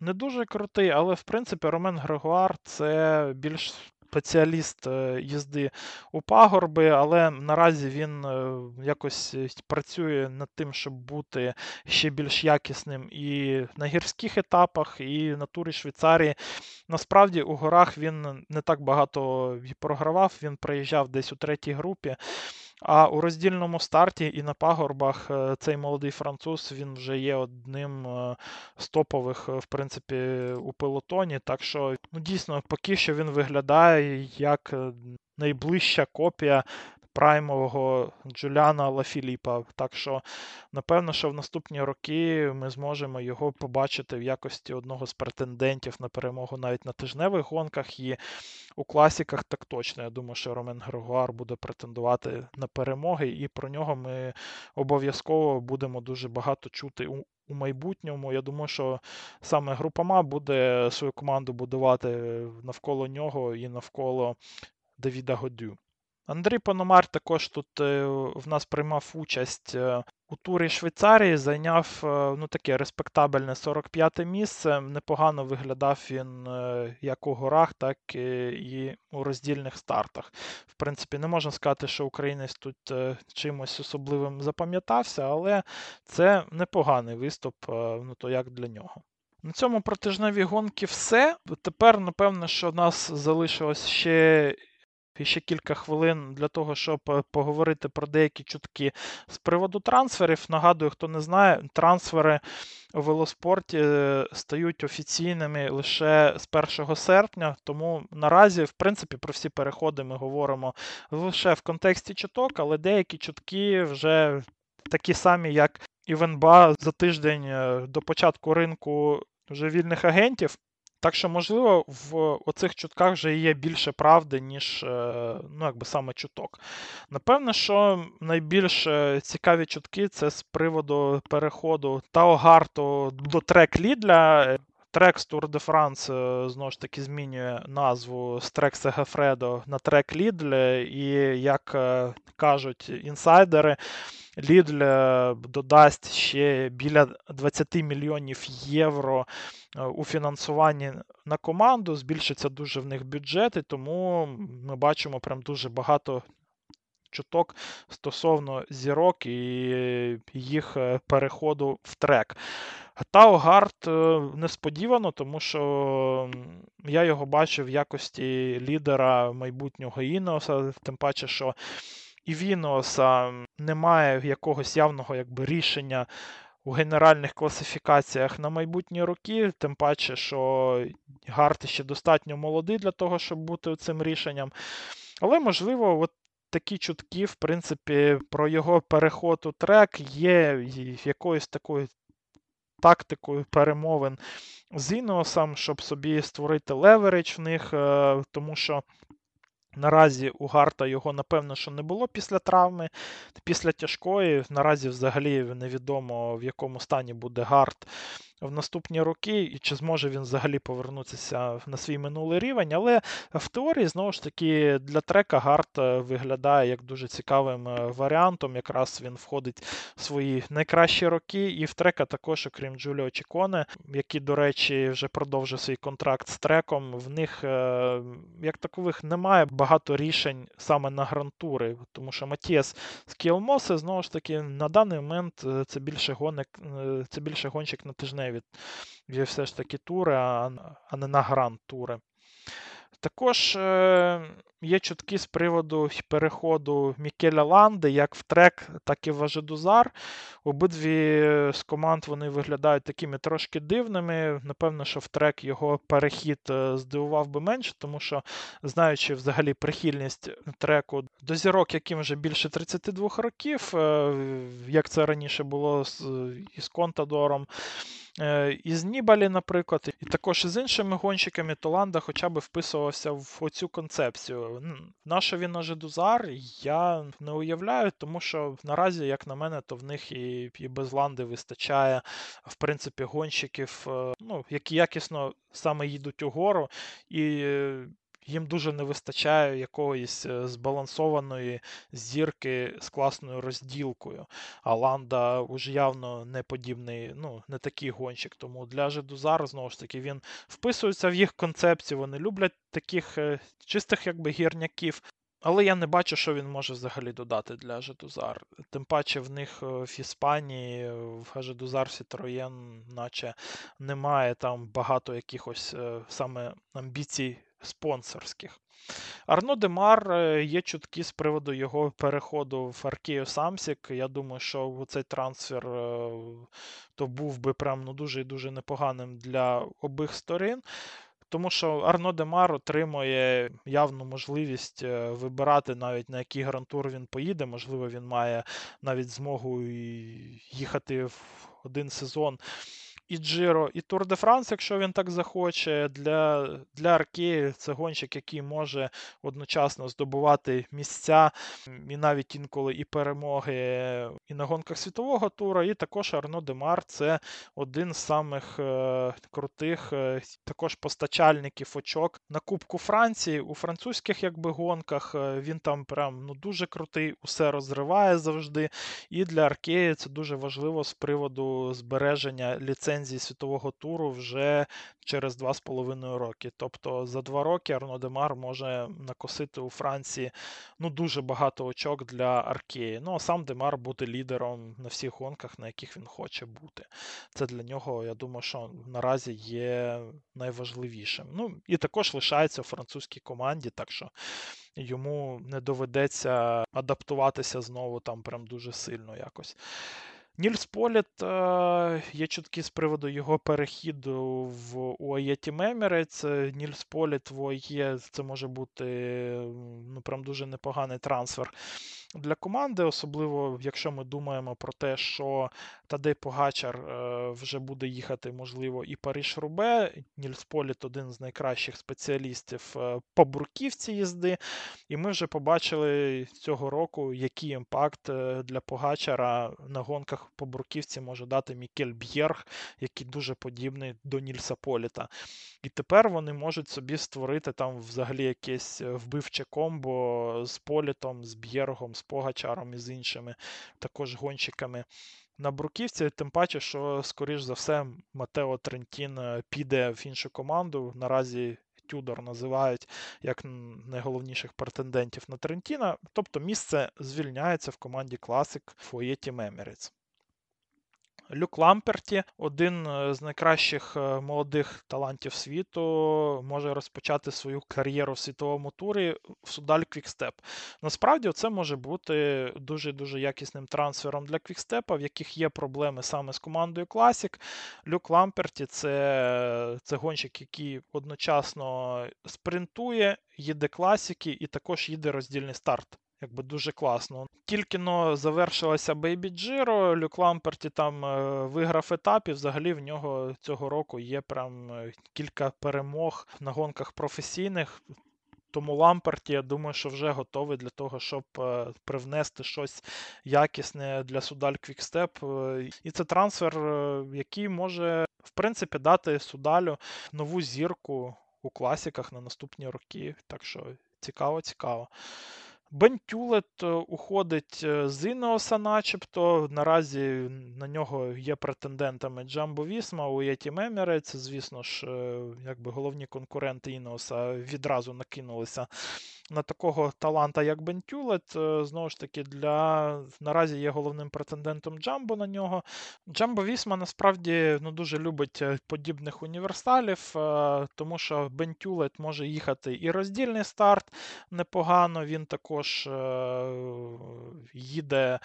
не дуже крутий, але в принципі Ромен Грегуар це більш спеціаліст е, їзди у пагорби, але наразі він е, якось працює над тим, щоб бути ще більш якісним і на гірських етапах, і на турі Швейцарії. Насправді у горах він не так багато програвав, він приїжджав десь у третій групі. А у роздільному старті і на пагорбах е, цей молодий француз він вже є одним е, з топових, е, в принципі, у пелотоні. Так що, ну дійсно, поки що він виглядає як найближча копія праймового Джуляна Лафіліпа. Так що, напевно, що в наступні роки ми зможемо його побачити в якості одного з претендентів на перемогу навіть на тижневих гонках. І у класіках так точно. Я думаю, що Ромен Грегуар буде претендувати на перемоги, і про нього ми обов'язково будемо дуже багато чути у. У майбутньому, я думаю, що саме група МА буде свою команду будувати навколо нього і навколо Давіда Годю. Андрій Пономар також тут е, в нас приймав участь е, у турі Швейцарії, зайняв е, ну, таке респектабельне 45-те місце. Непогано виглядав він як у горах, так і у роздільних стартах. В принципі, не можна сказати, що українець тут чимось особливим запам'ятався, але це непоганий виступ, ну то як для нього. На цьому протижневі гонки все. Тепер, напевно, що в нас залишилось ще ще кілька хвилин для того, щоб е, поговорити про деякі чутки з приводу трансферів. Нагадую, хто не знає, трансфери у велоспорті е, стають офіційними лише з 1 серпня. Тому наразі, в принципі, про всі переходи ми говоримо лише в контексті чуток, але деякі чутки вже такі самі, як і в НБА за тиждень е, до початку ринку вже вільних агентів. Так що, можливо, в оцих чутках вже є більше правди, ніж е, ну, якби саме чуток. Напевно, що найбільш е, цікаві чутки це з приводу переходу Тао Гарту до трек Лідля. Трек з Tour de France, е, знову ж таки, змінює назву з трек Сегафредо на трек Лідль. І, як кажуть інсайдери, Лідль додасть ще біля 20 мільйонів євро Е, у фінансуванні на команду, збільшиться дуже в них бюджети, тому ми бачимо прям дуже багато чуток стосовно зірок і їх е, переходу в трек. Е, несподівано, тому що я його бачив в якості лідера майбутнього Іноса, тим паче, що і в Іноса немає якогось явного якби, рішення у генеральних класифікаціях на майбутні роки, тим паче, що Гарт ще достатньо молодий для того, щоб бути цим рішенням. Але, можливо, от такі чутки, в принципі, про його переход у трек є якоюсь такою тактикою перемовин з Іносом, щоб собі створити леверидж в них, е, тому що. Наразі у Гарта його, напевно, що не було після травми. Після тяжкої, наразі взагалі невідомо, в якому стані буде Гарт в наступні роки, і чи зможе він взагалі повернутися на свій минулий рівень. Але в теорії, знову ж таки, для трека Гарт е, виглядає як дуже цікавим е, варіантом. Якраз він входить в свої найкращі роки. І в трека також, окрім Джуліо Чіконе, який, до речі, вже продовжив свій контракт з треком. В них е, як такових немає багато рішень саме на грантури, тому що Матіас Скіелмоси, знову ж таки, на даний момент це більше гонок, це більше гонщик на тижневі. Є все ж таки тури, а не на гранд-тури. Також е, є чутки з приводу переходу Мікеля Ланди як в трек, так і в Ажедузар. Обидві з команд вони виглядають такими трошки дивними. Напевно, що в трек його перехід е, здивував би менше, тому що, знаючи взагалі прихильність треку до зірок, яким вже більше 32 років, е, як це раніше було з, із Контадором. Е, із Нібалі, наприклад, і також із іншими гонщиками Толанда хоча б вписувався в оцю концепцію. На він на Жедузар, я не уявляю, тому що наразі, як на мене, то в них і і без Ланди вистачає в принципі гонщиків, е, ну, які якісно саме їдуть угору. і їм дуже не вистачає якоїсь е, збалансованої зірки з класною розділкою. А Ланда уже явно не подібний, ну, не такий гонщик. Тому для Жедузара, знову ж таки, він вписується в їх концепцію. Вони люблять таких е, чистих якби гірняків. Але я не бачу, що він може взагалі додати для AG2R. Тим паче в них е, в Іспанії, в AG2R Сітроєн, наче немає там багато якихось саме амбіцій спонсорських. Арно Демар е, є чутки з приводу його переходу в Аркею Самсік. Я думаю, що цей трансфер е, то був би прям ну, дуже і дуже непоганим для обох сторін. Тому що Арно Демар отримує явну можливість е, вибирати навіть на який гранд-тур він поїде. Можливо, він має навіть змогу їхати в один сезон і Джиро, і Тур де Франс, якщо він так захоче. Для для Аркеї це гонщик, який може одночасно здобувати місця, і навіть інколи і перемоги і на гонках світового тура. І також Арно Демар це один з самих е, крутих е, також постачальників очок на Кубку Франції. У французьких якби гонках е, він там прям ну, дуже крутий, усе розриває завжди. І для Аркеї це дуже важливо з приводу збереження ліцензії ліцензії світового туру вже через 2,5 роки. Тобто за 2 роки Арно Демар може накосити у Франції ну, дуже багато очок для Аркеї. Ну а сам Демар буде лідером на всіх гонках, на яких він хоче бути. Це для нього, я думаю, що наразі є найважливішим. Ну і також лишається у французькій команді, так що. Йому не доведеться адаптуватися знову там прям дуже сильно якось. Нільс Політ е, є чутки з приводу його перехіду в Уаєті Мемірець. Нільс Політ в ОЄ це може бути ну, прям дуже непоганий трансфер для команди, особливо якщо ми думаємо про те, що Тадей Погачар е, вже буде їхати, можливо, і Париж-Рубе. Нільс Політ один з найкращих спеціалістів е, по бруківці їзди. І ми вже побачили цього року, який impact для Погачара на гонках по бруківці може дати Мікель Б'єрг, який дуже подібний до Нільса Політа. І тепер вони можуть собі створити там взагалі якесь е, вбивче комбо з Політом, з Б'єргом, з Погачаром і з іншими також гонщиками. На Бруківці, тим паче, що, скоріш за все, Матео Трентін е, піде в іншу команду. Наразі Тюдор називають як найголовніших претендентів на Трентіна. Тобто місце звільняється в команді Classic Фоє Team Emirates. Люк Ламперті, один е, з найкращих е, молодих талантів світу, може розпочати свою кар'єру в світовому турі в Судаль Квікстеп. Насправді, це може бути дуже-дуже якісним трансфером для Квікстепа, в яких є проблеми саме з командою Classic. Люк Ламперті це, це гонщик, який одночасно спринтує, їде класіки і також їде роздільний старт якби дуже класно. Тільки но завершилася Бейбі Джиро, Люк Ламперті там е, виграв етап, і взагалі в нього цього року є прям е, кілька перемог на гонках професійних. тому Ламперті, я думаю, що вже готовий для того, щоб е, привнести щось якісне для Судаль Квікстеп. І це трансфер, який може, в принципі, дати Судалю нову зірку у класіках на наступні роки. Так що цікаво, цікаво. Бен Тюлет е, уходить е, з Інеоса, начебто. Наразі на нього є претендентами Джамбо Вісма, UAE Team Emirates. Звісно ж, е, якби головні конкуренти Інеоса відразу накинулися на такого таланта, як Бентюлет, Знову ж таки, для наразі є головним претендентом Джамбо на нього. Джамбо Вісма насправді ну, дуже любить подібних універсалів, тому що Бентюлет може їхати і роздільний старт непогано. Він також також е, їде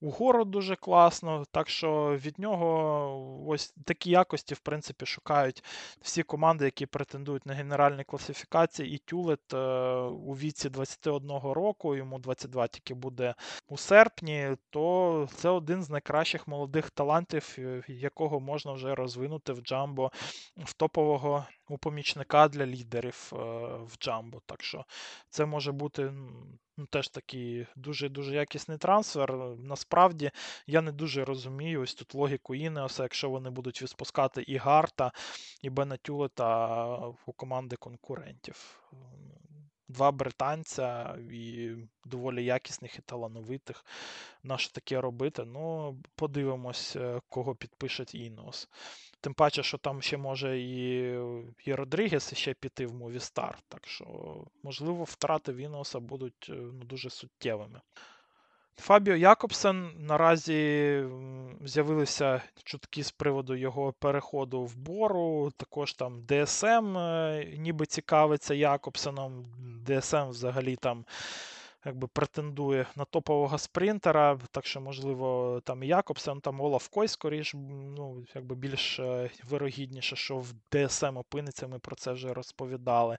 угору дуже класно. Так що від нього ось такі якості, в принципі, шукають всі команди, які претендують на генеральні класифікації. І Тюлет е, у віці 21 року, йому 22 тільки буде у серпні, то це один з найкращих молодих талантів, е, якого можна вже розвинути в Джамбо в топового у помічника для лідерів е, в Джамбо. Так що це може бути ну, теж такий дуже-дуже якісний трансфер. Насправді я не дуже розумію ось тут логіку Інеоса, якщо вони будуть відпускати і Гарта, і Бена Тюлета у команди конкурентів. Два британця і доволі якісних і талановитих. Наше таке робити? Ну, подивимось, е, кого підпишуть Інос. Тим паче, що там ще може і і Родрігес ще піти в Мовістар. Так що, можливо, втрати Віноса будуть е, ну, дуже суттєвими. Фабіо Якобсен наразі з'явилися чутки з приводу його переходу в бору. Також там ДСМ е, ніби цікавиться Якобсеном. ДСМ взагалі там якби претендує на топового спринтера, так що, можливо, там Якобсен, там Олаф Кой, скоріш, ну, якби більш е, вирогідніше, що в ДСМ опиниться, ми про це вже розповідали.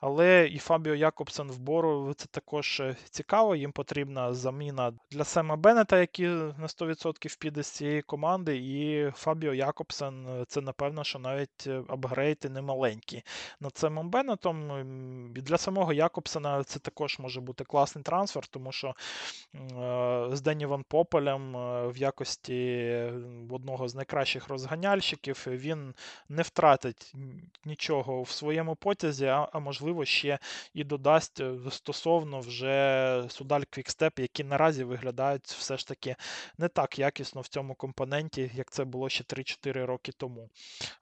Але і Фабіо Якобсен в бору це також е, цікаво. Їм потрібна заміна для Сема Беннета, який на 100% піде з цієї команди. І Фабіо Якобсен е, це, напевно, що навіть апгрейд і не маленький над Семом Беннетом. І для самого Якобсена це також може бути класний класний трансфер, тому що з Дені Ван Пополем в якості одного з найкращих розганяльщиків він не втратить нічого в своєму потязі, а, а можливо ще і додасть е, стосовно вже судаль Квікстеп, які наразі виглядають все ж таки не так якісно в цьому компоненті, як це було ще 3-4 роки тому.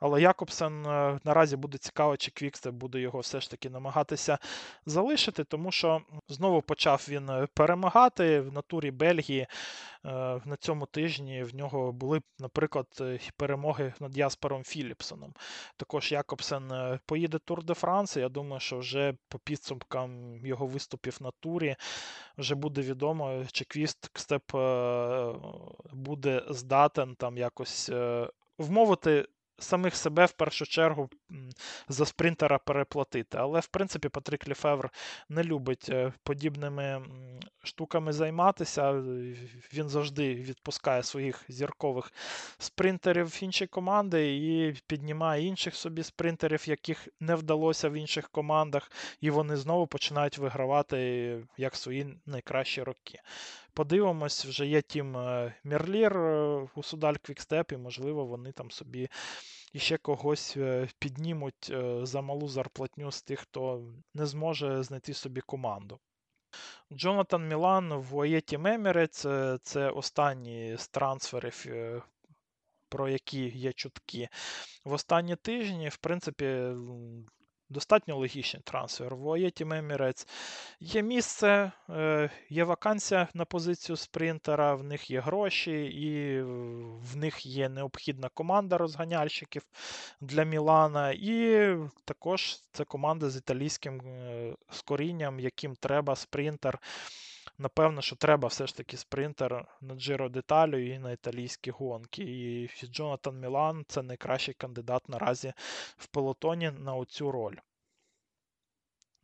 Але Якобсен е, наразі буде цікаво, чи Квікстеп буде його все ж таки намагатися залишити, тому що знову почав почав він е, перемагати на Турі Бельгії. Е, на цьому тижні в нього були, наприклад, е, перемоги над Яспером Філіпсоном. Також Якобсен поїде Тур де Франс. Я думаю, що вже по підсумкам його виступів на турі вже буде відомо, чи Квікстеп буде здатен там якось вмовити самих себе в першу чергу за спринтера переплатити. Але, в принципі, Патрик Ліфевр не любить е, подібними штуками займатися. Він завжди відпускає своїх зіркових спринтерів в інші команди і піднімає інших собі спринтерів, яких не вдалося в інших командах, і вони знову починають вигравати як свої найкращі роки. Подивимось, вже є тім е, Мерлір е, у Судаль Квікстеп, і, можливо, вони там собі іще когось е, піднімуть за малу зарплатню з тих, хто не зможе знайти собі команду. Джонатан Мілан в UAE Team Emirates це останній з трансферів, про які є чутки. В останні тижні, в принципі, достатньо логічний трансфер. В UAE Team Emirates є місце, е, є вакансія на позицію спринтера, в них є гроші, і в них є необхідна команда розганяльщиків для Мілана. І також це команда з італійським е, скорінням, яким треба спринтер. Напевно, що треба все ж таки спринтер на Джиро Деталю і на італійські гонки. І Джонатан Мілан це найкращий кандидат наразі в пелотоні на оцю роль.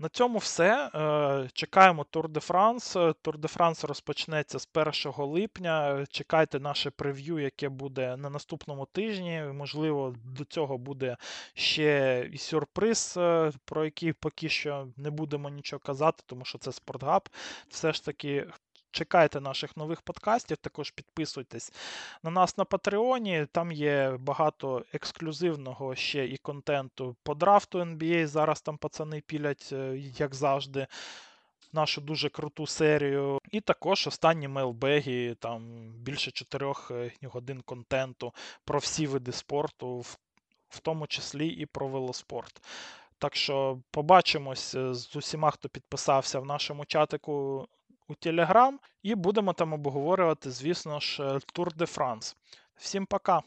На цьому все. Е, Чекаємо Тур де Франс. Тур де Франс розпочнеться з 1 липня. Чекайте наше прев'ю, яке буде на наступному тижні. Можливо, до цього буде ще і сюрприз, е, про який поки що не будемо нічого казати, тому що це спортгаб. Все ж таки. Чекайте наших нових подкастів, також підписуйтесь на нас на Патреоні. Там є багато ексклюзивного ще і контенту по драфту NBA. Зараз там пацани пілять, е, як завжди, нашу дуже круту серію. І також останні мейлбеги, там більше 4 годин контенту про всі види спорту, в, в тому числі і про велоспорт. Так що побачимось е, з усіма, хто підписався в нашому чатику у Телеграм, і будемо там обговорювати, звісно ж, Тур де Франс. Всім пока!